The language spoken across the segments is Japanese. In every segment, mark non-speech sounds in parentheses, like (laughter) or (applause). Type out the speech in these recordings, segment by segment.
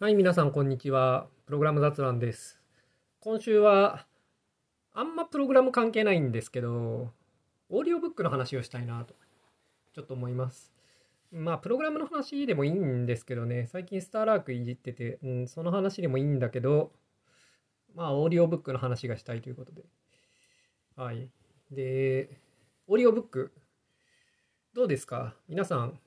はい、皆さん、こんにちは。プログラム雑談です。今週は、あんまプログラム関係ないんですけど、オーディオブックの話をしたいなと、ちょっと思います。まあ、プログラムの話でもいいんですけどね、最近スターラークいじってて、うん、その話でもいいんだけど、まあ、オーディオブックの話がしたいということで。はい。で、オーディオブック、どうですか？皆さん、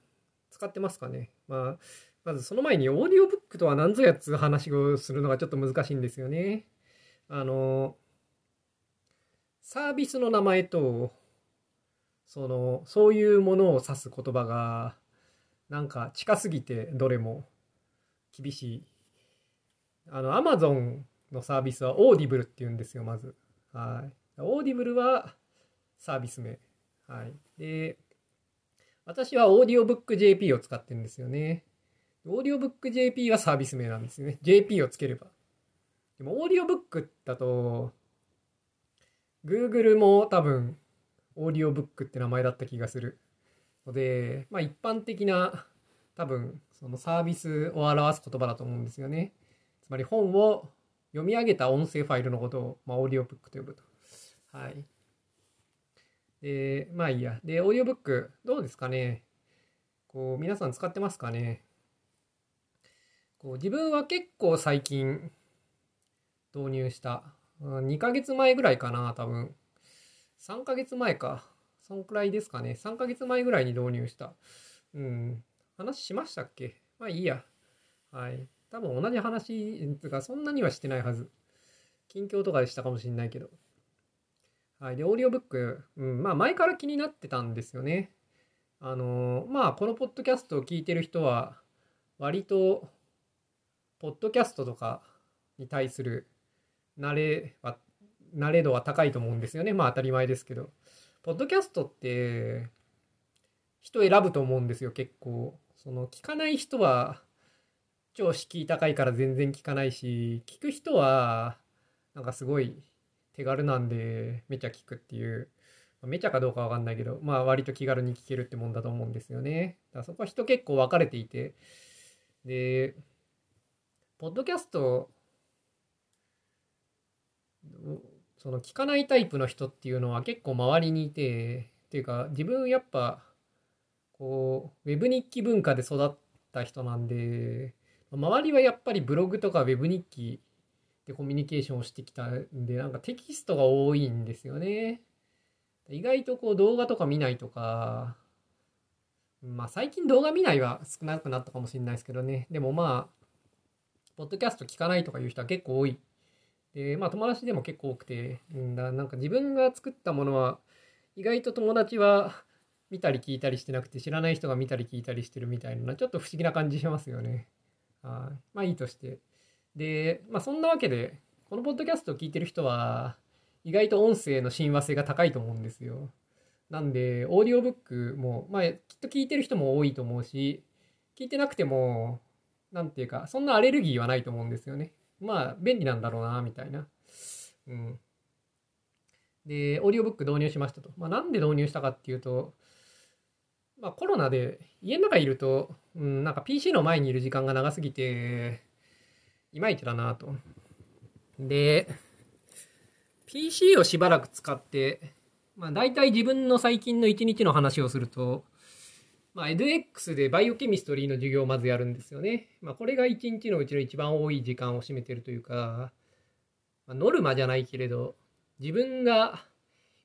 使ってますかね？まあ、まずその前にオーディオブックとは何ぞやつう話をするのがちょっと難しいんですよね。あの、サービスの名前と、その、そういうものを指す言葉が、なんか近すぎてどれも厳しい。あの、アマゾンのサービスはオーディブルって言うんですよ、まず。はい。オーディブルはサービス名。はい。で、私はオーディオブック JP を使ってるんですよね。オーディオブック JP はサービス名なんですよね。JP をつければ。でも、オーディオブックだと、Google も多分、オーディオブックって名前だった気がする。ので、まあ一般的な、多分、そのサービスを表す言葉だと思うんですよね。つまり本を読み上げた音声ファイルのことを、まあ、オーディオブックと呼ぶと。はい。で、まあいいや。で、オーディオブック、どうですかねこう、皆さん使ってますかねこう自分は結構最近導入した。2ヶ月前ぐらいかな、多分。3ヶ月前か。そんくらいですかね。3ヶ月前ぐらいに導入した。うん。話しましたっけ？まあいいや。はい。多分同じ話、つうかそんなにはしてないはず。近況とかでしたかもしれないけど。はい。で、オーディオブック、うん。まあ前から気になってたんですよね。あのまあこのポッドキャストを聞いてる人は、割と、ポッドキャストとかに対する慣れは、慣れ度は高いと思うんですよね。まあ当たり前ですけど。ポッドキャストって、人選ぶと思うんですよ、結構。その、聞かない人は、超敷居高いから全然聞かないし、聞く人は、なんかすごい手軽なんで、めちゃ聞くっていう。めちゃかどうかわかんないけど、まあ割と気軽に聞けるってもんだと思うんですよね。だからそこは人結構分かれていて。で、ポッドキャスト、その聞かないタイプの人っていうのは結構周りにいて、っていうか自分やっぱ、こう、ウェブ日記文化で育った人なんで、周りはやっぱりブログとかウェブ日記でコミュニケーションをしてきたんで、なんかテキストが多いんですよね。意外とこう動画とか見ないとか、まあ最近動画見ないは少なくなったかもしれないですけどね。でもまあ、ポッドキャスト聞かないとかいう人は結構多い。で、まあ友達でも結構多くて、うんだなんか自分が作ったものは、意外と友達は見たり聞いたりしてなくて、知らない人が見たり聞いたりしてるみたいな、ちょっと不思議な感じしますよね。はい。まあいいとして。で、まあそんなわけで、このポッドキャストを聞いてる人は、意外と音声の親和性が高いと思うんですよ。なんで、オーディオブックも、まあ、きっと聞いてる人も多いと思うし、聞いてなくても、なんていうか、そんなアレルギーはないと思うんですよね。まあ、便利なんだろうな、みたいな。うん。で、オーディオブック導入しましたと。まあ、なんで導入したかっていうと、まあ、コロナで家の中いると、うん、なんか PC の前にいる時間が長すぎて、いまいちだなと。で、PC をしばらく使って、まあ大体自分の最近の一日の話をすると、まあ edX でバイオケミストリーの授業をまずやるんですよね。まあこれが一日のうちの一番多い時間を占めてるというか、まあ、ノルマじゃないけれど、自分が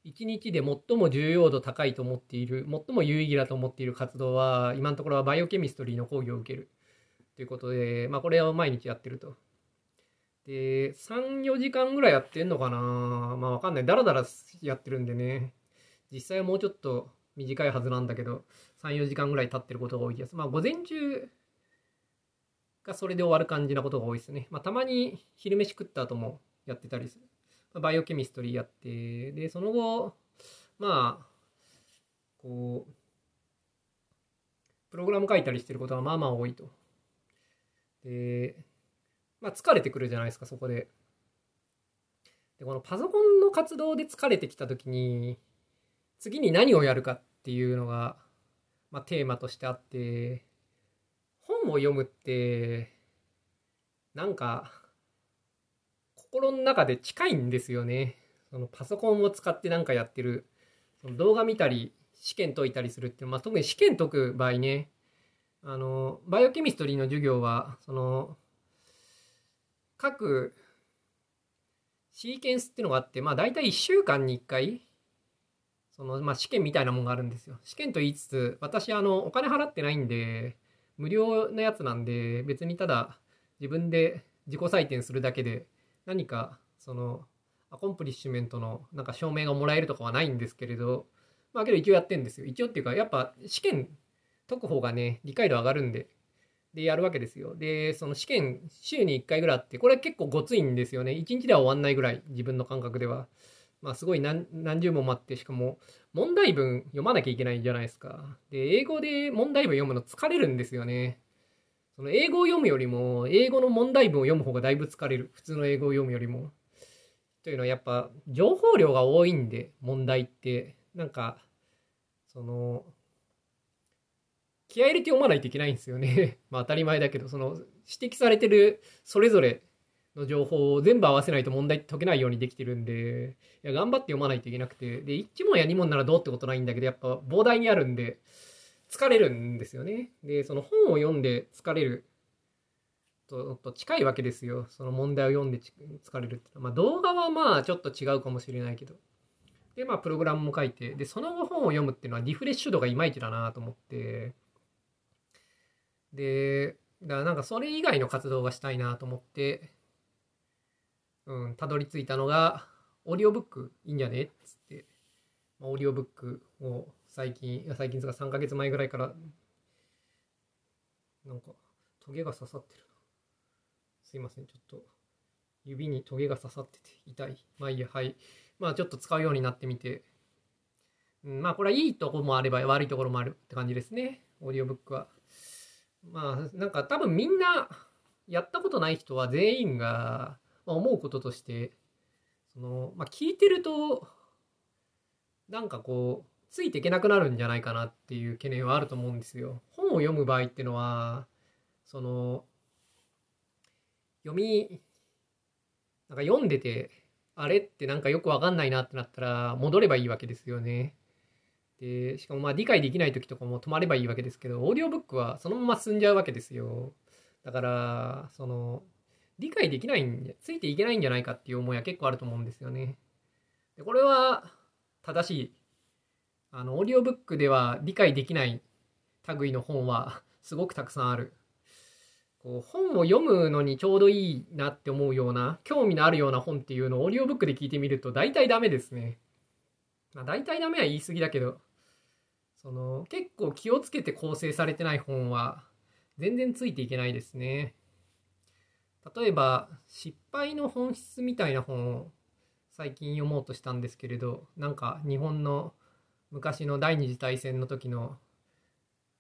一日で最も重要度高いと思っている、最も有意義だと思っている活動は、今のところはバイオケミストリーの講義を受ける。ということで、まあこれを毎日やってると。で、3、4時間ぐらいやってんのかなまあわかんない。だらだらやってるんでね。実際はもうちょっと短いはずなんだけど、3、4時間ぐらい経ってることが多いです。まあ午前中がそれで終わる感じなことが多いですね。まあたまに昼飯食った後もやってたりする。まあ、バイオケミストリーやって、で、その後、まあ、こう、プログラム書いたりしてることがまあまあ多いと。で、まあ疲れてくるじゃないですか、そこで。で、このパソコンの活動で疲れてきたときに、次に何をやるかっていうのが、まあテーマとしてあって、本を読むって、なんか、心の中で近いんですよね。そのパソコンを使ってなんかやってる、その動画見たり、試験解いたりするっていう、まあ、特に試験解く場合ね、あの、バイオケミストリーの授業は、その、各シーケンスっていうのがあって、まあ大体1週間に1回、その、まあ試験みたいなもんがあるんですよ。試験と言いつつ、私、あの、お金払ってないんで、無料なやつなんで、別にただ自分で自己採点するだけで、何か、その、アコンプリッシュメントのなんか証明がもらえるとかはないんですけれど、まあけど一応やってんですよ。一応っていうか、やっぱ試験解く方がね、理解度上がるんで、でやるわけですよ。で、その試験、週に1回ぐらいあって、これ結構ごついんですよね。1日では終わんないぐらい、自分の感覚では。まあ、すごい何十問待って、しかも、問題文読まなきゃいけないじゃないですか。で、英語で問題文読むの疲れるんですよね。その英語を読むよりも、英語の問題文を読む方がだいぶ疲れる。普通の英語を読むよりも。というのはやっぱ、情報量が多いんで、問題って。なんか、その、気合入れて読まないといけないんですよね。(laughs) まあ当たり前だけど、その指摘されてるそれぞれの情報を全部合わせないと問題解けないようにできてるんで、いや頑張って読まないといけなくて、で、1問や2問ならどうってことないんだけど、やっぱ膨大にあるんで、疲れるんですよね。で、その本を読んで疲れるとと近いわけですよ。その問題を読んで疲れるってまあ動画はまあちょっと違うかもしれないけど。で、まあプログラムも書いて、で、その後本を読むっていうのはリフレッシュ度がいまいちだなと思って、で、だからなんかそれ以外の活動がしたいなと思って、うん、たどり着いたのが、オーディオブックいいんじゃね？っつって、ま、オーディオブックを最近、最近ですが3ヶ月前ぐらいから、なんか、トゲが刺さってる。すいません、ちょっと、指にトゲが刺さってて痛い。まあいいや、はい。まあちょっと使うようになってみて、うん、まあこれはいいとこもあれば悪いところもあるって感じですね。オーディオブックは。まあなんか多分みんなやったことない人は全員がま思うこととしてその、まあ、聞いてるとなんかこうついていけなくなるんじゃないかなっていう懸念はあると思うんですよ。本を読む場合っていうのはその読みなんか読んでてあれってなんかよくわかんないなってなったら戻ればいいわけですよね。で、しかもまあ理解できない時とかも止まればいいわけですけど、オーディオブックはそのまま進んじゃうわけですよ。だから、その、理解できないんで、ついていけないんじゃないかっていう思いは結構あると思うんですよね。でこれは正しい。あの、オーディオブックでは理解できない類の本はすごくたくさんある。こう本を読むのにちょうどいいなって思うような、興味のあるような本っていうのをオーディオブックで聞いてみると大体ダメですね。まあ大体ダメは言い過ぎだけど、その結構気をつけて構成されてない本は全然ついていけないですね。例えば失敗の本質みたいな本を最近読もうとしたんですけれどなんか日本の昔の第二次大戦の時の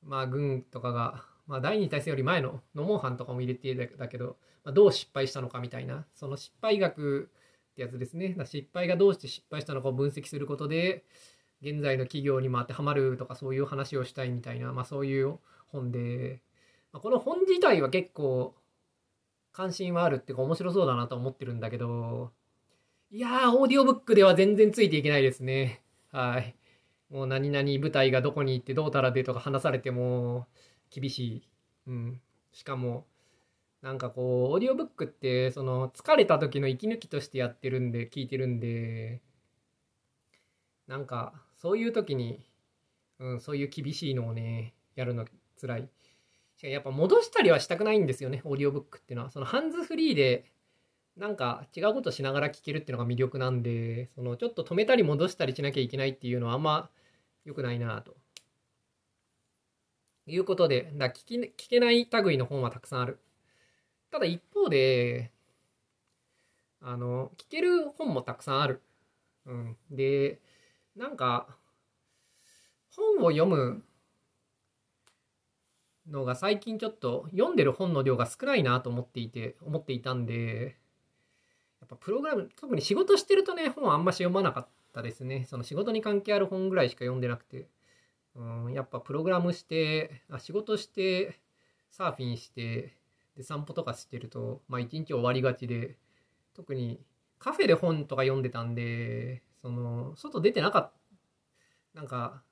まあ軍とかが、まあ、第二次大戦より前のノモンハンとかも入れてだけど、まあ、どう失敗したのかみたいなその失敗学ってやつですね。失敗がどうして失敗したのかを分析することで現在の企業にも当てはまるとかそういう話をしたいみたいな、まあ、そういう本で、まあ、この本自体は結構関心はあるっていうか面白そうだなと思ってるんだけどいやーオーディオブックでは全然ついていけないですね。はい。もう何々舞台がどこに行ってどうたらでとか話されても厳しい。うん。しかもなんかこうオーディオブックってその疲れた時の息抜きとしてやってるんで聞いてるんでなんかそういう時に、うん、そういう厳しいのをね、やるの辛い。しかやっぱ戻したりはしたくないんですよね、オーディオブックっていうのは。そのハンズフリーで、なんか違うことしながら聞けるっていうのが魅力なんで、そのちょっと止めたり戻したりしなきゃいけないっていうのはあんま良くないなと。いうことで、だ聞き聞けない類の本はたくさんある。ただ一方で、あの、聞ける本もたくさんある。うん。で、なんか本を読むのが最近ちょっと読んでる本の量が少ないなと思っていて思っていたんでやっぱプログラム特に仕事してるとね本あんまし読まなかったですね。その仕事に関係ある本ぐらいしか読んでなくて。うんやっぱプログラムしてあ仕事してサーフィンしてで散歩とかしてると、まあ一日終わりがちで、特にカフェで本とか読んでたんで、その、外出てなかった、なんか、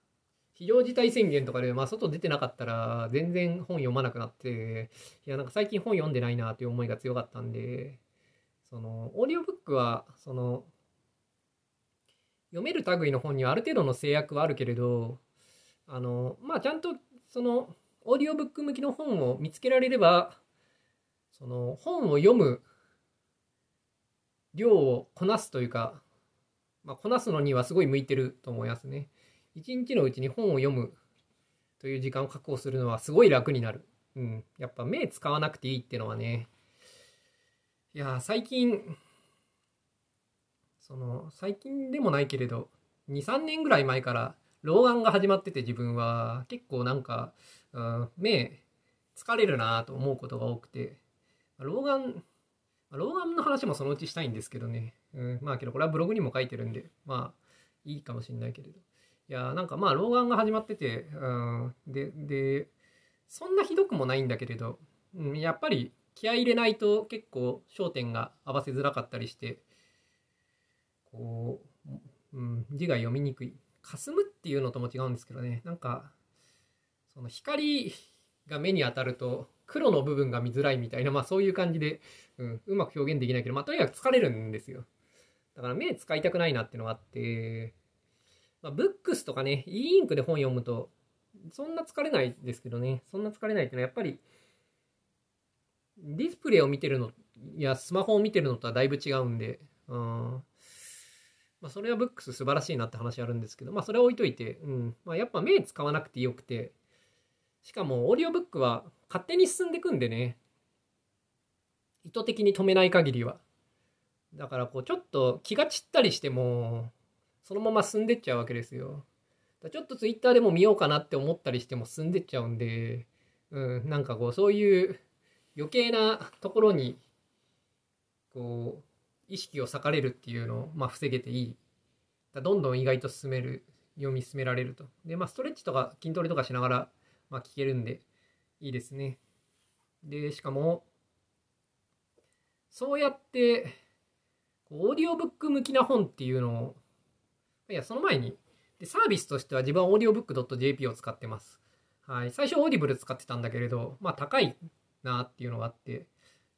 非常事態宣言とかで、まあ、外出てなかったら、全然本読まなくなって、いや、なんか最近本読んでないなっていう思いが強かったんで、その、オーディオブックは、その、読める類の本にはある程度の制約はあるけれど、あの、まあ、ちゃんと、その、オーディオブック向きの本を見つけられれば、その、本を読む量をこなすというか、まあ、こなすのにはすごい向いてると思いますね。一日のうちに本を読むという時間を確保するのはすごい楽になる。うん。やっぱ目使わなくていいってのはね。いや、最近、その、最近でもないけれど、2、3年ぐらい前から老眼が始まってて自分は結構なんか、うん、目疲れるなと思うことが多くて、老眼、老眼の話もそのうちしたいんですけどね。うん、まあけどこれはブログにも書いてるんで、まあいいかもしんないけれど。いやなんかまあ老眼が始まってて、うん、ででそんなひどくもないんだけれど、うん、やっぱり気合い入れないと結構焦点が合わせづらかったりしてこう、うん、字が読みにくい。霞むっていうのとも違うんですけどね。なんかその光が目に当たると黒の部分が見づらいみたいなまあそういう感じで、うん、うまく表現できないけどまあとにかく疲れるんですよ。だから目使いたくないなっていうのがあってまあ、ブックスとかね、e インクで本読むと、そんな疲れないですけどね、そんな疲れないっていうのはやっぱり、ディスプレイを見てるのいやスマホを見てるのとはだいぶ違うんで、うん。まあ、それはブックス素晴らしいなって話あるんですけど、まあ、それは置いといて、うん。まあ、やっぱ目使わなくてよくて、しかも、オーディオブックは勝手に進んでくんでね、意図的に止めない限りは。だから、こう、ちょっと気が散ったりしても、そのまま進んでっちゃうわけですよ。だちょっとツイッターでも見ようかなって思ったりしても進んでっちゃうんで、うん、なんかこう、そういう余計なところに、こう、意識を割かれるっていうのを、まあ、防げていい。だどんどん意外と進める、読み進められると。で、まあ、ストレッチとか筋トレとかしながら、まあ、聞けるんで、いいですね。で、しかも、そうやって、オーディオブック向きな本っていうのをいや、その前に、でサービスとしては自分は audiobook.jp を使ってます。はい。最初、オーディブル使ってたんだけれど、まあ、高いなっていうのがあって。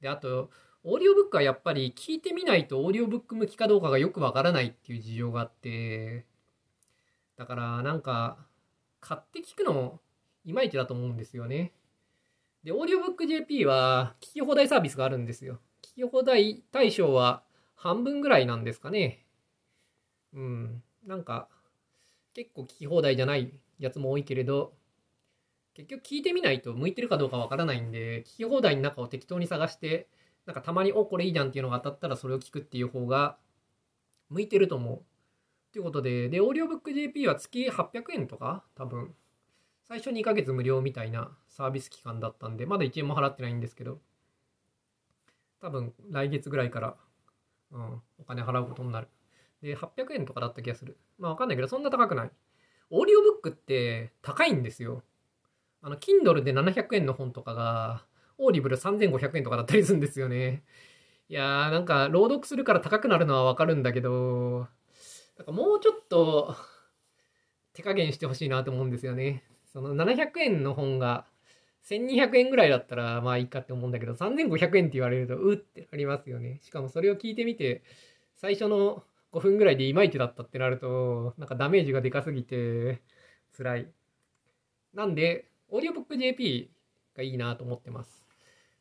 で、あと、オーディオブックはやっぱり聞いてみないとオーディオブック向きかどうかがよくわからないっていう事情があって、だからなんか、買って聞くのもいまいちだと思うんですよね。で、オーディオブック JP は聞き放題サービスがあるんですよ。聞き放題対象は半分ぐらいなんですかね。うん。なんか結構聞き放題じゃないやつも多いけれど結局聞いてみないと向いてるかどうかわからないんで聞き放題の中を適当に探してなんかたまにおこれいいじゃんっていうのが当たったらそれを聞くっていう方が向いてると思う。ということで、で、オーディオブック JP は月800円とか多分。最初2ヶ月無料みたいなサービス期間だったんで、まだ1円も払ってないんですけど、多分来月ぐらいから、うん、お金払うことになる。で、800円とかだった気がする。まあわかんないけど、そんな高くない。オーディオブックって高いんですよ。あの、Kindle で700円の本とかが、オーディブル3500円とかだったりするんですよね。いやー、なんか、朗読するから高くなるのはわかるんだけど、なんかもうちょっと、手加減してほしいなと思うんですよね。その700円の本が1200円ぐらいだったらまあいいかって思うんだけど、3500円って言われると、うってなりますよね。しかもそれを聞いてみて、最初の5分ぐらいでいまいちだったってなると、なんかダメージがでかすぎて、辛い。なんで、オーディオブック JP がいいなと思ってます。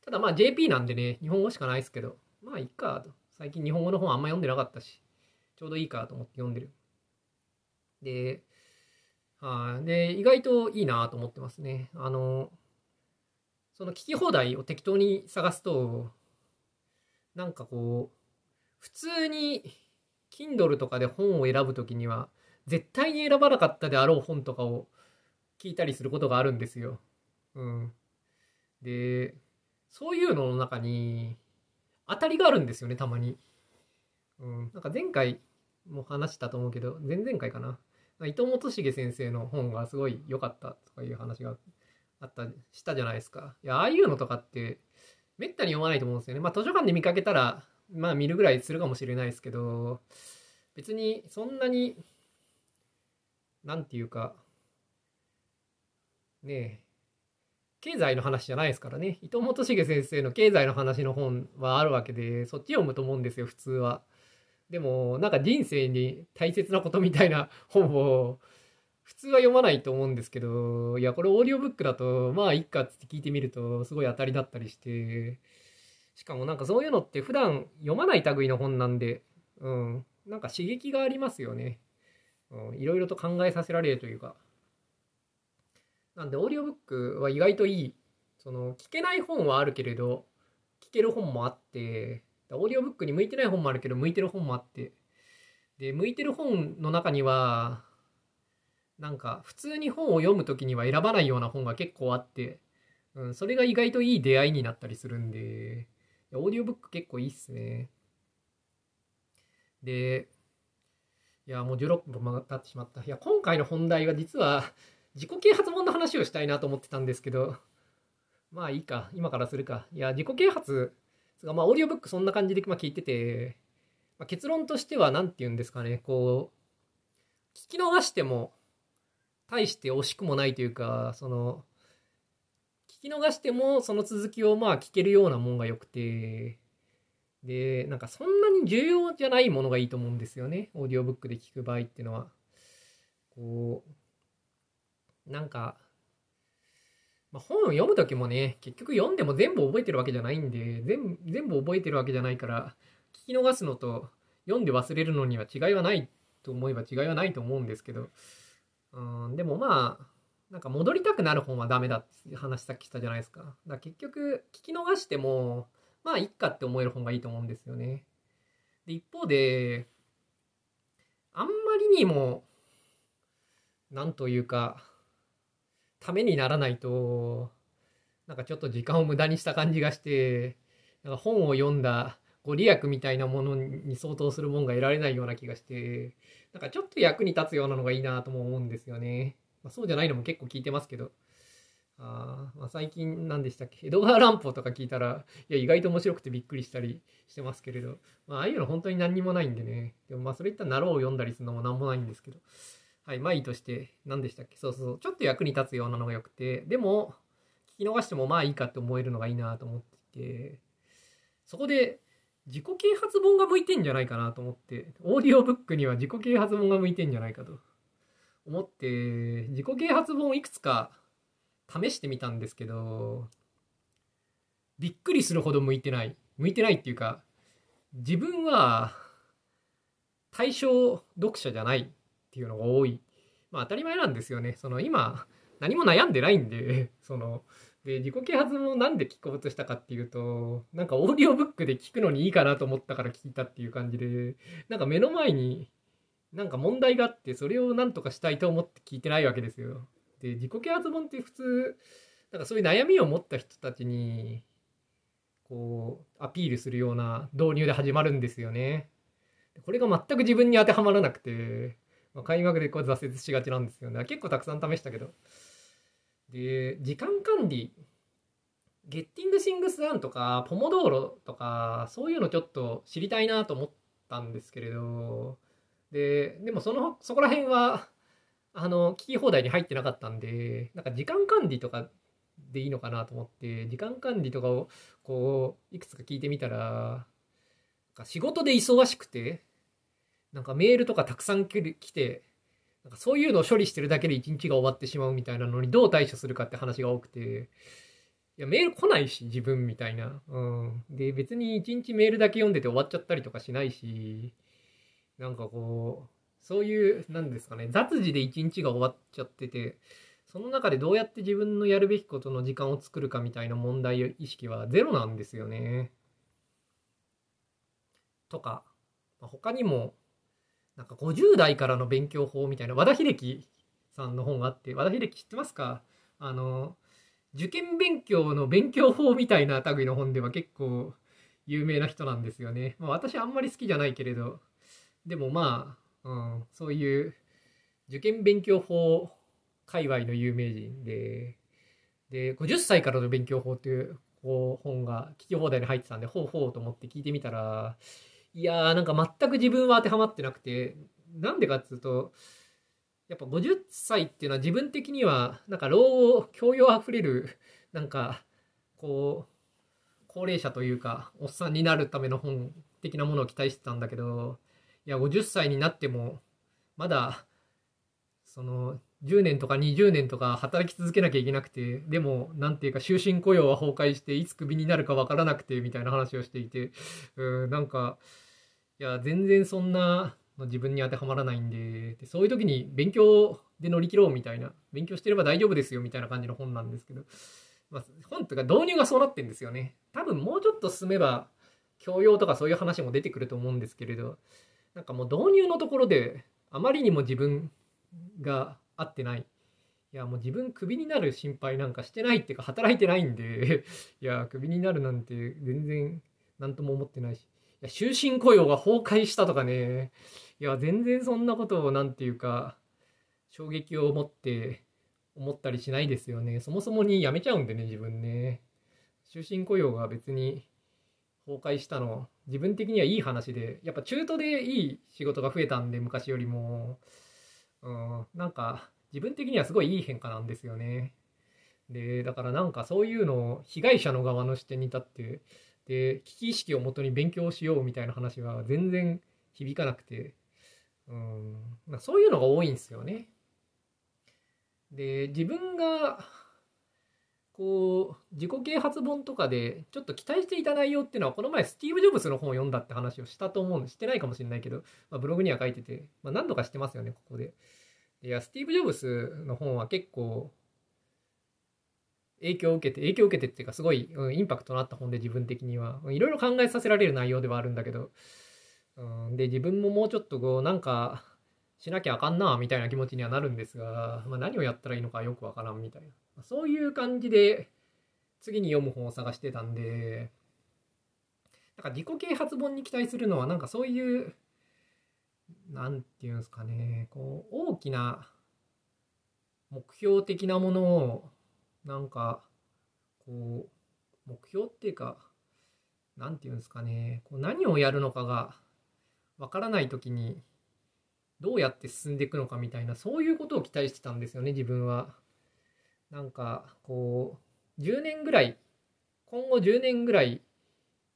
ただまあ JP なんでね、日本語しかないですけど、まあいいかと。最近日本語の本あんま読んでなかったし、ちょうどいいかと思って読んでる。で、はい、で、意外といいなと思ってますね。あの、その聞き放題を適当に探すと、なんかこう、普通に Kindle とかで本を選ぶときには、絶対に選ばなかったであろう本とかを聞いたりすることがあるんですよ。うん。で、そういうのの中に、当たりがあるんですよね、たまに。うん。なんか前回も話したと思うけど、前々回かな。伊藤元重先生の本がすごい良かったとかいう話があった、したじゃないですか。いや、ああいうのとかって、めったに読まないと思うんですよね。まあ図書館で見かけたら、まあ見るぐらいするかもしれないですけど、別にそんなに、なんていうか、ねえ、経済の話じゃないですからね。伊藤元重先生の経済の話の本はあるわけで、そっち読むと思うんですよ、普通は。でも、なんか人生に大切なことみたいな本を、普通は読まないと思うんですけど、いや、これオーディオブックだと、まあいっかって聞いてみると、すごい当たりだったりして、しかもなんかそういうのって普段読まない類の本なんで、うん、なんか刺激がありますよね。うん、いろいろと考えさせられるというか。なんで、オーディオブックは意外といい。その、聞けない本はあるけれど、聞ける本もあって、オーディオブックに向いてない本もあるけど、向いてる本もあって。で、向いてる本の中には、なんか普通に本を読む時には選ばないような本が結構あって、うん、それが意外といい出会いになったりするんで、オーディオブック結構いいっすね。で、いや、もう16分も経ってしまった。いや、今回の本題は実は自己啓発本の話をしたいなと思ってたんですけど、まあいいか、今からするか。いや、自己啓発、まあオーディオブックそんな感じでま聞いてて、まあ、結論としては何て言うんですかね、こう、聞き逃しても大して惜しくもないというか、その、き逃してもその続きをまあ聞けるようなもんが良くて、で、なんかそんなに重要じゃないものがいいと思うんですよね。オーディオブックで聞く場合っていうのは。こう、なんか、まあ、本を読む時もね、結局読んでも全部覚えてるわけじゃないんで、全全部覚えてるわけじゃないから、聞き逃すのと読んで忘れるのには違いはないと思えば違いはないと思うんですけど、うん、でもまあ、なんか戻りたくなる本はダメだって話さっきしたじゃないですか。だか結局、聞き逃しても、まあ、いっかって思える本がいいと思うんですよね。で、一方で、あんまりにも、なんというか、ためにならないと、なんかちょっと時間を無駄にした感じがして、なんか本を読んだご利益みたいなものに相当するもんが得られないような気がして、なんかちょっと役に立つようなのがいいなとも思うんですよね。まあ、そうじゃないのも結構聞いてますけど。あまあ、最近何でしたっけ？江戸川乱歩とか聞いたら、いや、意外と面白くてびっくりしたりしてますけれど、まあ、ああいうの本当に何にもないんでね。でもまあ、それ言ったら、なろうを読んだりするのも何もないんですけど。はい、まあいいとして、何でしたっけ？そうそう、ちょっと役に立つようなのが良くて、でも、聞き逃してもまあいいかって思えるのがいいなと思ってて、そこで、自己啓発本が向いてんじゃないかなと思って、オーディオブックには自己啓発本が向いてんじゃないかと。思って、自己啓発本をいくつか試してみたんですけど、びっくりするほど向いてない。向いてないっていうか、自分は対象読者じゃないっていうのが多い。まあ当たり前なんですよね。その今、何も悩んでないんで、(laughs) その、で、自己啓発もなんで聞こうとしたかっていうと、なんかオーディオブックで聞くのにいいかなと思ったから聞いたっていう感じで、なんか目の前になんか問題があって、それをなんとかしたいと思って聞いてないわけですよ。で、自己啓発本って普通、なんかそういう悩みを持った人たちに、こう、アピールするような導入で始まるんですよね。これが全く自分に当てはまらなくて、まあ、開幕でこう挫折しがちなんですよね。結構たくさん試したけど。で、時間管理、ゲッティングシングスワンとか、ポモドーロとか、そういうのちょっと知りたいなと思ったんですけれど、で、でもその、そこら辺は、(laughs) あの、聞き放題に入ってなかったんで、なんか時間管理とかでいいのかなと思って、時間管理とかを、こう、いくつか聞いてみたら、なんか仕事で忙しくて、なんかメールとかたくさん来て、なんかそういうのを処理してるだけで一日が終わってしまうみたいなのにどう対処するかって話が多くて、いや、メール来ないし、自分みたいな。うん。で、別に一日メールだけ読んでて終わっちゃったりとかしないし、なんかこう、そういう、なんですかね、雑事で一日が終わっちゃってて、その中でどうやって自分のやるべきことの時間を作るかみたいな問題意識はゼロなんですよね。とかま、他にも、なんか50代からの勉強法みたいな和田秀樹さんの本があって和田秀樹知ってますか？あの受験勉強の勉強法みたいな類の本では結構有名な人なんですよね。まあ、私あんまり好きじゃないけれどでもまあ、うん、そういう受験勉強法界隈の有名人でで50歳からの勉強法っていう本が聞き放題に入ってたんで、ほうほうと思って聞いてみたら、いやーなんか全く自分は当てはまってなくて、なんでかっつうと、やっぱ50歳っていうのは自分的には、なんか老後、教養あふれる、なんか、こう、高齢者というか、おっさんになるための本的なものを期待してたんだけど、いや、50歳になっても、まだ、その、10年とか20年とか働き続けなきゃいけなくて、でも、なんていうか、終身雇用は崩壊して、いつクビになるかわからなくて、みたいな話をしていて、うん、なんか、いや、全然そんなの自分に当てはまらないんで、でそういう時に勉強で乗り切ろうみたいな、勉強してれば大丈夫ですよみたいな感じの本なんですけど、まあ、本というか導入がそうなってんですよね。多分もうちょっと進めば、教養とかそういう話も出てくると思うんですけれど、なんかもう導入のところで、あまりにも自分が合ってない。いや、もう自分クビになる心配なんかしてないっていうか、働いてないんで (laughs) いや、クビになるなんて全然何とも思ってないし。いや、終身雇用が崩壊したとかね。いや、全然そんなことをなんていうか、衝撃を持って思ったりしないですよね。そもそもに辞めちゃうんでね、自分ね。終身雇用が別に崩壊したの、自分的にはいい話で、やっぱ中途でいい仕事が増えたんで、昔よりも。うん、なんか、自分的にはすごいいい変化なんですよね。で、だからなんかそういうのを被害者の側の視点に立って、で、危機意識をもとに勉強しようみたいな話は全然響かなくて、うん、そういうのが多いんですよね。で、自分が、こう、自己啓発本とかで、ちょっと期待していた内容っていうのは、この前、スティーブ・ジョブズの本を読んだって話をしたと思うんで、してないかもしれないけど、まあ、ブログには書いてて、まあ、何度かしてますよね、ここで。いや、スティーブ・ジョブズの本は結構、影響を受けて、影響を受けてっていうか、すごい、うん、インパクトのあった本で自分的には、いろいろ考えさせられる内容ではあるんだけど、うん、で、自分ももうちょっとこう、なんか、しなきゃあかんな、みたいな気持ちにはなるんですが、まあ、何をやったらいいのかよくわからんみたいな。そういう感じで、次に読む本を探してたんで、なんか自己啓発本に期待するのは、なんかそういう、なんていうんですかね、こう、大きな目標的なものを、なんか、こう、目標っていうか、なんていうんですかね、こう何をやるのかがわからないときに、どうやって進んでいくのかみたいな、そういうことを期待してたんですよね、自分は。なんか、こう、10年ぐらい、今後10年ぐらい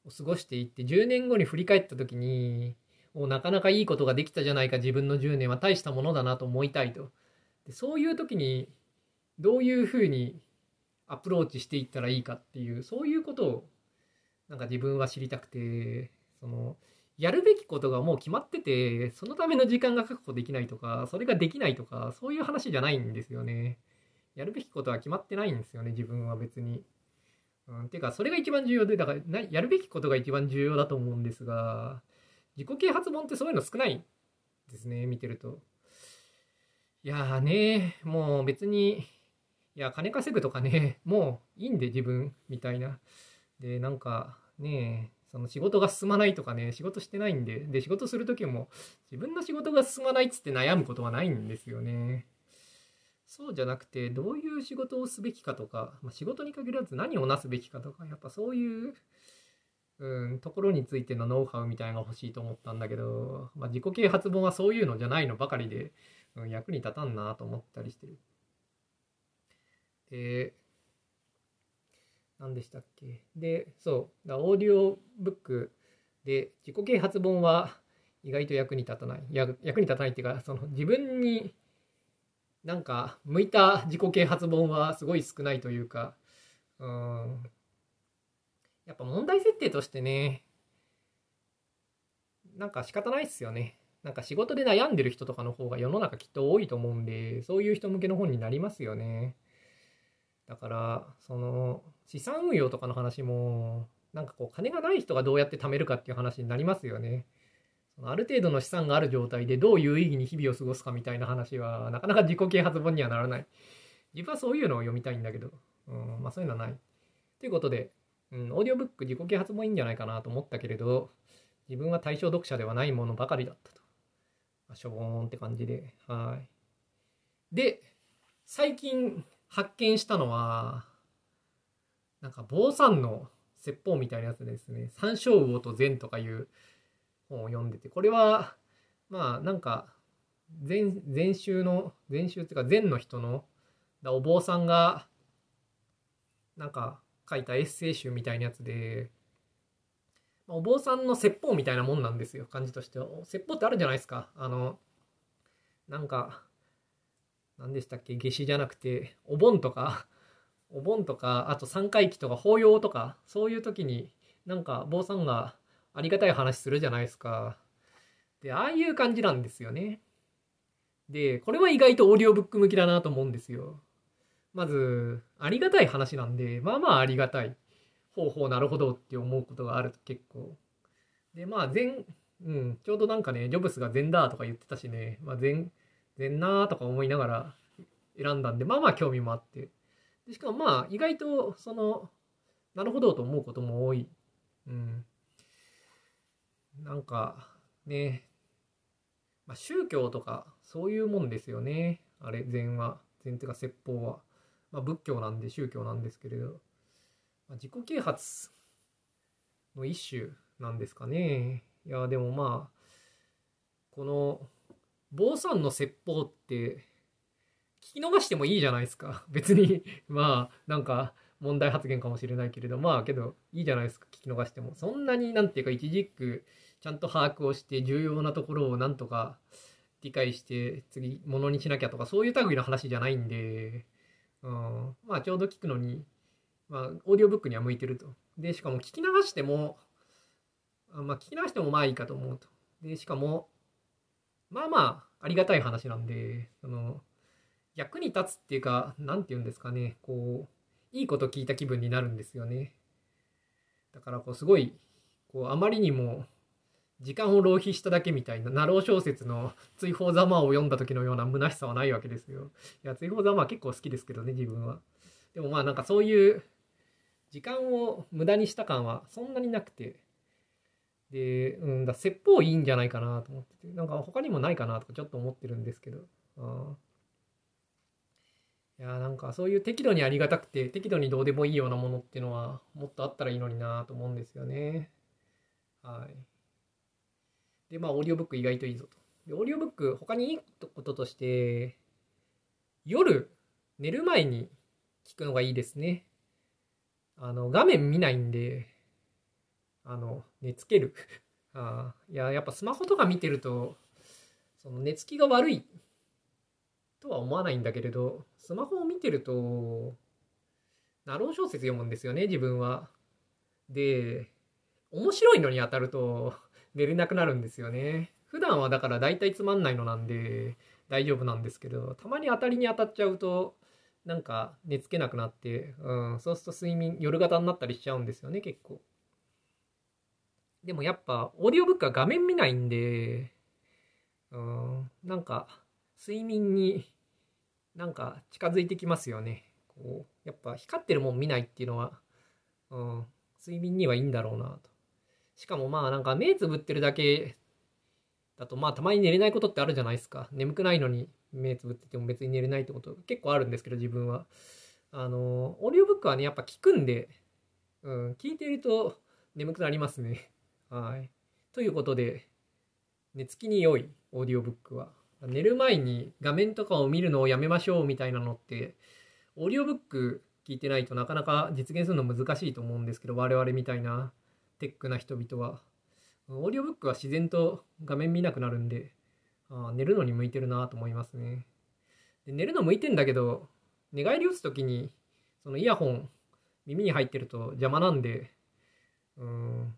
を過ごしていって、10年後に振り返った時に、おなかなかいいことができたじゃないか、自分の10年は大したものだなと思いたいと。でそういう時に、どういうふうにアプローチしていったらいいかっていう、そういうことを、なんか自分は知りたくて、その、やるべきことがもう決まってて、そのための時間が確保できないとか、それができないとか、そういう話じゃないんですよね。やるべきことは決まってないんですよね、自分は別に。うん、ていうか、それが一番重要で、だからな、やるべきことが一番重要だと思うんですが、自己啓発本ってそういうの少ないですね、見てると。いやーね、もう別に、いや、金稼ぐとかね、もういいんで自分、みたいな。で、なんかね、その仕事が進まないとかね、仕事してないんで、で、仕事するときも自分の仕事が進まないっつって悩むことはないんですよね。そうじゃなくて、どういう仕事をすべきかとか、まあ、仕事に限らず何をなすべきかとか、やっぱそういう、うん、ところについてのノウハウみたいなのが欲しいと思ったんだけど、まあ、自己啓発本はそういうのじゃないのばかりで、うん、役に立たんなと思ったりしてる。で、何でしたっけ？で、そう、オーディオブックで自己啓発本は意外と役に立たない。役に立たないっていうか、その自分になんか向いた自己啓発本はすごい少ないというか、うん、やっぱ問題設定としてね、なんか仕方ないっすよね。なんか仕事で悩んでる人とかの方が世の中きっと多いと思うんで、そういう人向けの本になりますよね。だから、その、資産運用とかの話も、なんかこう、金がない人がどうやって貯めるかっていう話になりますよね。ある程度の資産がある状態でどう有意義に日々を過ごすかみたいな話は、なかなか自己啓発本にはならない。自分はそういうのを読みたいんだけど、うん、まあそういうのはない。ということで、うん、オーディオブック自己啓発本いいんじゃないかなと思ったけれど、自分は対象読者ではないものばかりだったと。まあ、しょぼーんって感じで、はい。で、最近発見したのは、なんか坊さんの説法みたいなやつですね「三章魚と禅」とかいう本を読んでてこれはまあなんか禅禅宗の禅宗っていうか禅の人のだお坊さんがなんか書いたエッセイ集みたいなやつでお坊さんの説法みたいなもんなんですよ感じとしては。説法ってあるじゃないですか。あのなんか何でしたっけ夏至じゃなくてお盆とかお盆とかあと三回忌とか法要とかそういう時になんか坊さんがありがたい話するじゃないですかでああいう感じなんですよねでこれは意外とオーディオブック向きだなと思うんですよまずありがたい話なんでまあまあありがたいほうほうなるほどって思うことがあると結構。で、まあ全、うん、ちょうどなんかね、ジョブスが全だとか言ってたしね、まあ全、全なーとか思いながら選んだんで、まあまあ興味もあって。でしかもまあ意外とその、なるほどと思うことも多い。うん。なんかね、まあ、宗教とかそういうもんですよね。あれ、禅は。禅っていうか説法は。まあ仏教なんで宗教なんですけれど。まあ、自己啓発の一種なんですかね。いや、でもまあ、この、坊さんの説法って、聞き逃してもいいじゃないですか。別に、(laughs) まあ、なんか、問題発言かもしれないけれど、まあ、けど、いいじゃないですか、聞き逃しても。そんなになんていうか、一軸、ちゃんと把握をして、重要なところをなんとか理解して、次、ものにしなきゃとか、そういう類の話じゃないんで、うん、まあ、ちょうど聞くのに、まあ、オーディオブックには向いてると。で、しかも聞き流しても、まあ、聞き流してもまあいいかと思うと。で、しかも、まあまあ、ありがたい話なんで、その、役に立つっていうか、なんて言うんですかね、こう、いいこと聞いた気分になるんですよね。だから、こう、すごい、こう、あまりにも、時間を浪費しただけみたいな、ナロー小説の追放ざまを読んだ時のような虚しさはないわけですよ。いや、追放ざまは結構好きですけどね、自分は。でもまあなんかそういう時間を無駄にした感はそんなになくて、で、うん、だ説法いいんじゃないかなと思ってて、なんか他にもないかなとかちょっと思ってるんですけど、あいやなんかそういう適度にありがたくて適度にどうでもいいようなものっていうのはもっとあったらいいのになと思うんですよね。はい。で、まあ、オーディオブック意外といいぞと。で、オーディオブック、他にいいこととして、夜、寝る前に聞くのがいいですね。あの、画面見ないんで、あの、寝つける。(laughs) あいや、やっぱスマホとか見てると、その寝つきが悪いとは思わないんだけれど、スマホを見てると、ナロー小説読むんですよね、自分は。で、面白いのに当たると寝れなくなるんですよね。普段はだから大体つまんないのなんで大丈夫なんですけど、たまに当たりに当たっちゃうと、なんか寝つけなくなって、うん、そうすると睡眠、夜型になったりしちゃうんですよね、結構。でもやっぱ、オーディオブックは画面見ないんで、うん、なんか、睡眠になんか近づいてきますよね。こう、やっぱ光ってるもん見ないっていうのは、うん、睡眠にはいいんだろうなと。しかもまあなんか目つぶってるだけだとまあたまに寝れないことってあるじゃないですか。眠くないのに目つぶってても別に寝れないってこと結構あるんですけど、自分は。あの、オーディオブックはね、やっぱ聞くんで、うん、聞いてると眠くなりますね。はい。ということで、寝つきに良いオーディオブックは。寝る前に画面とかを見るのをやめましょうみたいなのって、オーディオブック聞いてないとなかなか実現するの難しいと思うんですけど、我々みたいなテックな人々は。オーディオブックは自然と画面見なくなるんで、あ寝るのに向いてるなと思いますね。で寝るの向いてんだけど、寝返り打つ時に、そのイヤホン、耳に入ってると邪魔なんで、うん、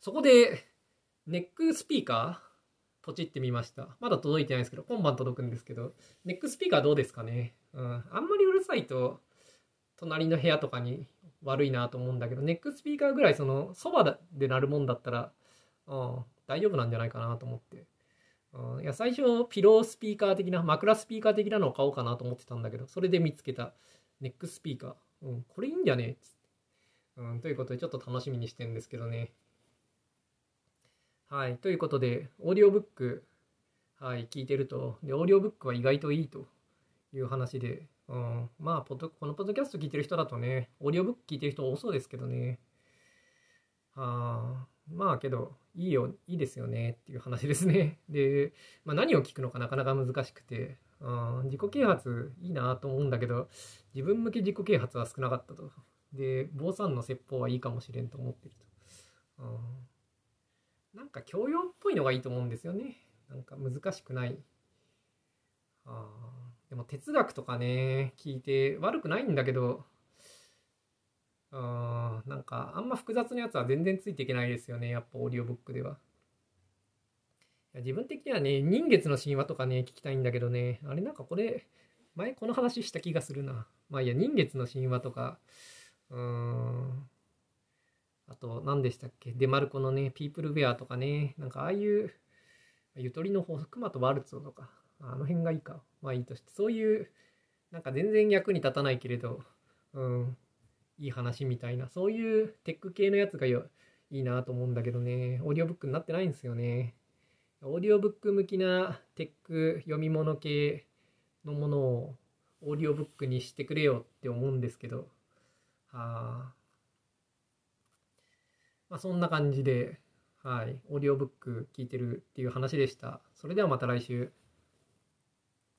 そこで、ネックスピーカーポチってみました。まだ届いてないですけど、今晩届くんですけど、ネックスピーカーどうですかね？うん。あんまりうるさいと、隣の部屋とかに悪いなと思うんだけど、ネックスピーカーぐらいその、そばで鳴るもんだったら、うん、大丈夫なんじゃないかなと思って。うん、いや最初ピロースピーカー的な枕スピーカー的なのを買おうかなと思ってたんだけどそれで見つけたネックスピーカー、うん、これいいんじゃね？つって、うん、ということでちょっと楽しみにしてるんですけどねはいということでオーディオブックはい聞いてるとでオーディオブックは意外といいという話で、うん、まあポッ、このポッドキャスト聞いてる人だとね、オーディオブック聞いてる人多そうですけどね。あまあけど、いいよ、いいですよねっていう話ですね。で、まあ、何を聞くのかなかなか難しくて、あ自己啓発いいなと思うんだけど、自分向け自己啓発は少なかったと。で、坊さんの説法はいいかもしれんと思ってると。うん、なんか教養っぽいのがいいと思うんですよね。なんか難しくない。あでも哲学とかね、聞いて悪くないんだけど、あなんかあんま複雑なやつは全然ついていけないですよね、やっぱオーディオブックでは。自分的にはね、人月の神話とかね、聞きたいんだけどね、あれなんかこれ、前この話した気がするな。まあいや、人月の神話とか、うーん、あと何でしたっけ、デマルコのね、ピープルウェアとかね、なんかああいう、ゆとりの法則、マとワルツォとか、あの辺がいいか。まあいいとして、そういう、なんか全然役に立たないけれど、うん、いい話みたいな、そういうテック系のやつがよいいなと思うんだけどね、オーディオブックになってないんですよね。オーディオブック向きなテック読み物系のものをオーディオブックにしてくれよって思うんですけど、はあ、まあそんな感じで、はい、オーディオブック聞いてるっていう話でした。それではまた来週。